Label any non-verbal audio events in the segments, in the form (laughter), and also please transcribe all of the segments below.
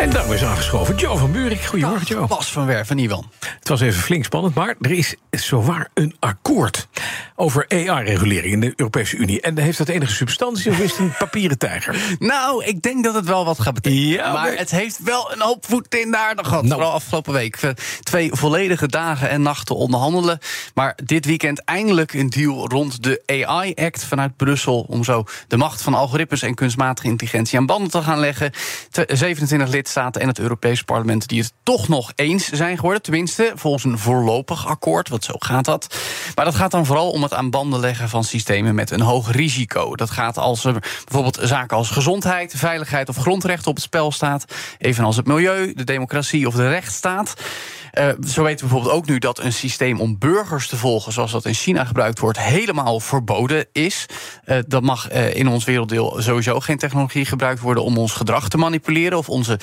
En daar is aangeschoven Joe van Buurik. Goedemorgen, Joe. Bas van Werven, Iwan. Was even flink spannend, maar er is zowaar een akkoord over AI-regulering in de Europese Unie. En heeft dat enige substantie of is het een papieren tijger? (laughs) Nou, ik denk dat het wel wat gaat betekenen. Ja, maar maar- het heeft wel een hoop voet in de aarde gehad. Nou. Vooral afgelopen week. Eh, Twee volledige dagen en nachten onderhandelen. Maar dit weekend eindelijk een deal rond de AI-act vanuit Brussel. Om zo de macht van algoritmes en kunstmatige intelligentie aan banden te gaan leggen. Te- 27 lidstaten en het Europese parlement die het toch nog eens zijn geworden. Tenminste, volgens een voorlopig akkoord. Want zo gaat dat. Maar dat gaat dan vooral om het aan banden leggen van systemen met een hoog risico. Dat gaat als er bijvoorbeeld zaken als gezondheid, veiligheid of grondrechten op het spel staat. Evenals het milieu, de democratie of de rechtsstaat. Eh, zo weten we bijvoorbeeld ook nu dat een systeem om burgers te volgen, zoals dat in China gebruikt wordt, helemaal verboden is. Eh, dat mag eh, in ons werelddeel sowieso geen technologie gebruikt worden om ons gedrag te manipuleren of onze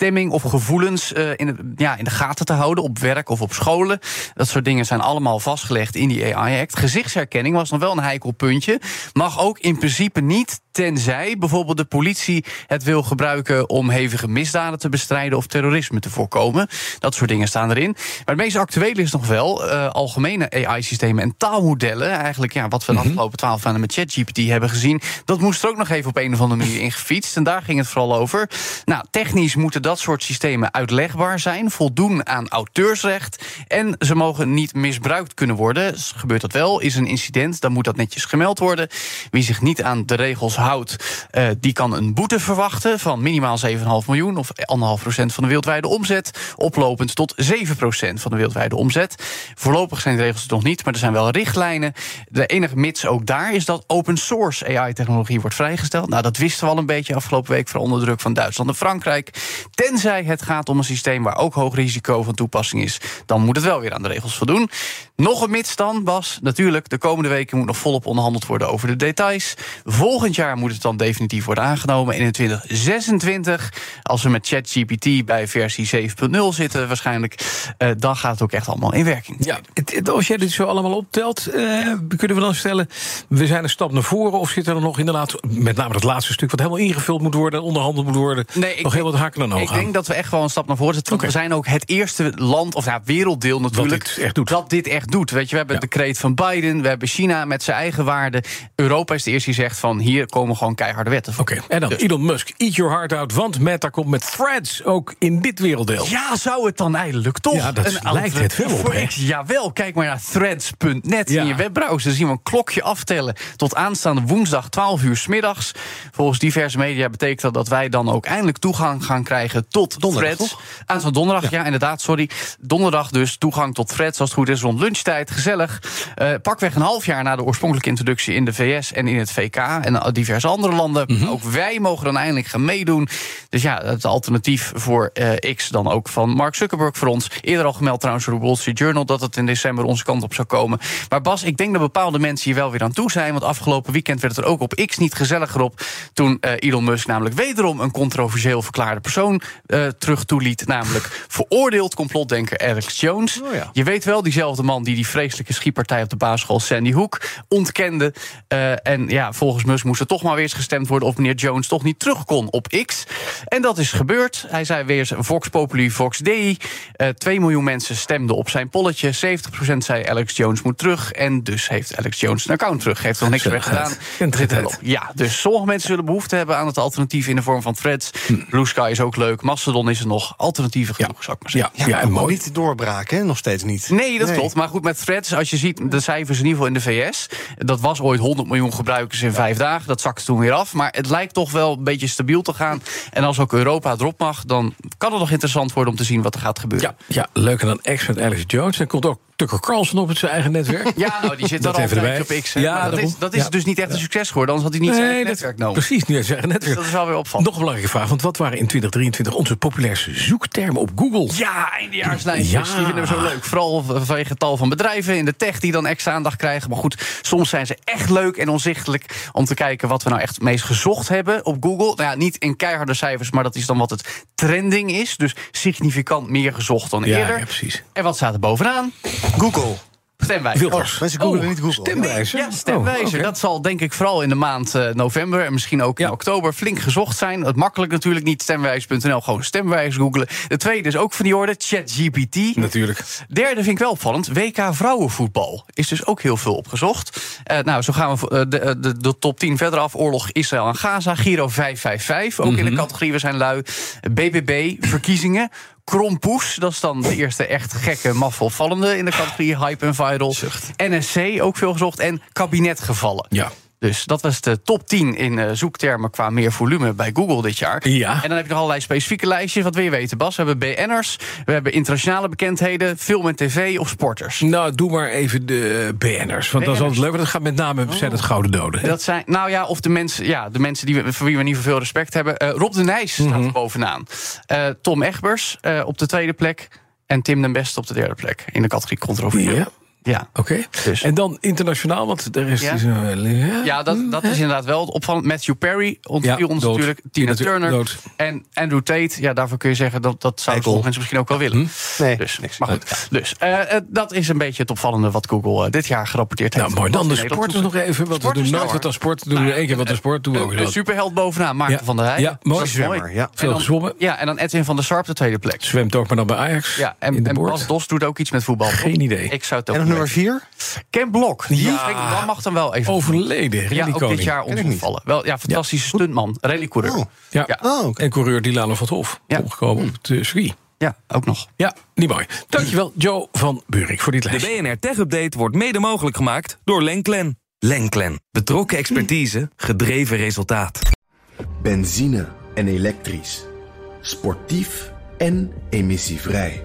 stemming of gevoelens eh, in, de, ja, in de gaten te houden op werk of op scholen. Dat soort dingen zijn allemaal vastgelegd in die AI-act. Gezichtsherkenning was nog wel een heikel puntje. Mag ook in principe niet, tenzij bijvoorbeeld de politie het wil gebruiken om hevige misdaden te bestrijden of terrorisme te voorkomen. Dat soort dingen staan erin. Maar het meest actuele is nog wel eh, algemene AI-systemen en taalmodellen. Eigenlijk ja, wat we de afgelopen twaalf maanden met ChatGPT hebben gezien. Dat moest er ook nog even op een of andere manier in gefietst. En daar ging het vooral over. Nou, technisch moeten dat soort systemen uitlegbaar zijn, voldoen aan auteursrecht. En ze mogen niet misbruikt kunnen worden. Gebeurt dat wel, is een incident, dan moet dat netjes gemeld worden. Wie zich niet aan de regels houdt, eh, die kan een boete verwachten van minimaal 7,5 miljoen of 1,5 procent van de wereldwijde omzet. Oplopend tot 7 procent van de wereldwijde omzet. Voorlopig zijn de regels er nog niet, maar er zijn wel richtlijnen. De enige mits ook daar is dat open source AI-technologie wordt vrijgesteld. Nou, dat wisten we al een beetje afgelopen week, voor onder druk van Duitsland en Frankrijk. Tenzij het gaat om een systeem waar ook hoog risico van toepassing is, dan moet het wel weer aan de regels voldoen. Nog een mits dan, Bas. Natuurlijk, de komende weken moet nog volop onderhandeld worden over de details. Volgend jaar moet het dan definitief worden aangenomen. En in 2026, als we met ChatGPT bij versie 7.0 zitten waarschijnlijk, eh, dan gaat het ook echt allemaal in werking. Ja, het- als jij dit zo allemaal optelt, eh, kunnen we dan stellen... we zijn een stap naar voren of zit er nog inderdaad... met name het laatste stuk wat helemaal ingevuld moet worden... onderhandeld moet worden, Nee, ik nog heel wat haken en ogen Ik denk dat we echt wel een stap naar voren Oké. we zijn ook het eerste land, of ja, werelddeel natuurlijk... dit echt doet. Dat dit echt doet. Weet je, we hebben Ja. de decreet van Biden, we hebben China met zijn eigen waarden. Europa is de eerste die zegt van hier komen gewoon keiharde wetten voor. Oké, en dan Dus- Elon Musk, eat your heart out... want Meta komt met threads ook in dit werelddeel. Ja, zou het dan eindelijk toch Ja, dat een lijkt het wel op? (laughs) Jawel, kijk maar naar threads.net Ja. in je webbrowser. Dan zien we een klokje aftellen tot aanstaande woensdag 12 uur 's middags. Volgens diverse media betekent dat dat wij dan ook eindelijk toegang gaan krijgen tot Donderdag, threads. toch? Aanstaande donderdag, ja. inderdaad, sorry. Donderdag dus toegang tot threads als het goed is rond lunchtijd. Gezellig. Eh, pakweg een half jaar na de oorspronkelijke introductie in de VS en in het VK en diverse andere landen. Mhm. Ook wij mogen dan eindelijk gaan meedoen. Dus ja, het alternatief voor eh, X dan ook van Mark Zuckerberg voor ons. Eerder al gemeld trouwens door de Wall Street Journal dat het in december onze kant op zou komen. Maar Bas, ik denk dat bepaalde mensen hier wel weer aan toe zijn. Want afgelopen weekend werd het er ook op X niet gezelliger op. Toen eh, Elon Musk namelijk wederom een controversieel verklaarde persoon terug toeliet. Namelijk veroordeeld complotdenker Alex Jones. Oh ja. Je weet wel, diezelfde man die die vreselijke schietpartij op de basisschool Sandy Hook ontkende. Eh, en ja, volgens Musk moest er toch maar weer eens gestemd worden of meneer Jones toch niet terug kon op X. En dat is gebeurd. Hij zei weer eens Vox Populi, Vox Dei. Eh 2 miljoen mensen stemden op zijn polletje. 70% zei Alex Jones moet terug. En dus heeft Alex Jones een account terug. Heeft nog niks meer gedaan. Ja, dus sommige mensen zullen behoefte hebben aan het alternatief in de vorm van threads. Blue Sky is ook leuk. Mastodon is er nog. Alternatieven genoeg, zou ik maar zeggen. Ja, Ja, ja, en mooi. niet doorbraken, hè? nog steeds niet. Nee, dat klopt. Maar goed, met threads, als je ziet de cijfers in ieder geval in de VS... dat was ooit 100 miljoen gebruikers in vijf dagen. Dat zakte toen weer af. Maar het lijkt toch wel een beetje stabiel te gaan. En als ook Europa erop mag, dan kan het nog interessant worden... om te zien wat er gaat gebeuren. Ja, ja, leuker dan X met Alex Jones. En komt ook Tucker Carlson op het zijn eigen netwerk. (laughs) Ja, nou, die zit Dat er al op X. Ja, dat is, dat is Ja. dus niet echt een succes geworden. Anders had hij niet zijn eigen netwerk nodig. Precies, niet zijn eigen Dus netwerk. dat is wel weer opvallend. Nog een belangrijke vraag, want wat waren in 2023 onze populairste zoektermen op Google? Ja, eindejaarslijstjes. Ja. Die vinden we zo leuk. Vooral vanwege het tal van bedrijven in de tech die dan extra aandacht krijgen. Maar goed, soms zijn ze echt leuk en onzichtelijk om te kijken wat we nou echt het meest gezocht hebben op Google. Nou ja, niet in keiharde cijfers, maar dat is dan wat het trending is. Dus significant meer gezocht dan Ja, eerder. ja, precies. En wat staat er bovenaan? Google. Stemwijzer. Mensen googlen Oh, niet Google. Stemwijzer? Ja, stemwijzer. Oh. Dat zal denk ik vooral in de maand eh, november en misschien ook in Ja. oktober flink gezocht zijn. Het makkelijk natuurlijk niet stemwijzer.nl, gewoon stemwijzer googelen. De tweede is ook van die orde, ChatGPT. Natuurlijk. Derde vind ik wel opvallend. WK vrouwenvoetbal is dus ook heel veel opgezocht. Eh, nou, zo gaan we eh, de, de, de top 10 verder af. Oorlog Israël en Gaza. Giro 555, ook in Mhm. de categorie We zijn lui. BBB, verkiezingen. Krompoes, dat is dan de eerste echt gekke, maffe opvallende... in de categorie hype en viral. NSC, ook veel gezocht. En kabinetgevallen. Ja. Dus dat was de top 10 in eh, zoektermen qua meer volume bij Google dit jaar. Ja. En dan heb je nog allerlei specifieke lijstjes. Wat wil je weten, Bas? We hebben BN'ers, we hebben internationale bekendheden, film en tv of sporters. Nou, doe maar even de BN'ers. Want dat is altijd leuk. want Dat gaat met name zijn het gouden doden. hè? Dat zijn, nou ja, of de mensen, ja, de mensen die we, voor wie we niet zoveel respect hebben. Eh, Rob de Nijs staat Mhm. er bovenaan. Eh, Tom Egbers eh, op de tweede plek. En Tim den Beste op de derde plek. In de categorie controversieel. Ja. Ja. Oké. Dus. En dan internationaal, want de rest Ja. is... een- Ja, dat, dat is inderdaad wel opvallend. Matthew Perry ontviel Ja, ons dood. natuurlijk. Tina Turner. dood. En Andrew Tate. Ja, daarvoor kun je zeggen dat dat zouden Eikel. sommige mensen misschien ook wel willen. Nee, Dus, niks. maar goed. Dus eh, eh, dat is een beetje het opvallende wat Google dit jaar gerapporteerd heeft. Nou, mooi. Dan de sporters nog even. Want we doen nooit nou, wat aan sport. Doen we Nou, één keer wat aan sport. Doen we ook De, superheld bovenaan, Maarten Ja. van der Heij. Ja, mooi. Zwemmer, ja. Veel En dan- gezwommen. Ja, en dan Edwin van der Sarp de tweede plek. Zwemt ook maar dan bij Ajax. Ja, en, en. Bas Dos doet ook iets met voetbal. Geen idee. Ik zou het ook nummer weten. vier? Ken Blok. Die Ja. dat mag dan wel even. Overleden. ja, ook dit jaar opvallen. Wel, ja, fantastische stuntman. Rallycoureur. Oh. Ja. Ja. Oh. En coureur Dilano van het Hof. Ja. Omgekomen op eh, circuit. Ja, ook nog. Ja, niet mooi. Dankjewel, Joe van Buurik, voor dit De lijstje. BNR Tech Update wordt mede mogelijk gemaakt door Lenklen. Lenklen. Betrokken expertise, gedreven resultaat. Benzine en elektrisch. Sportief en emissievrij.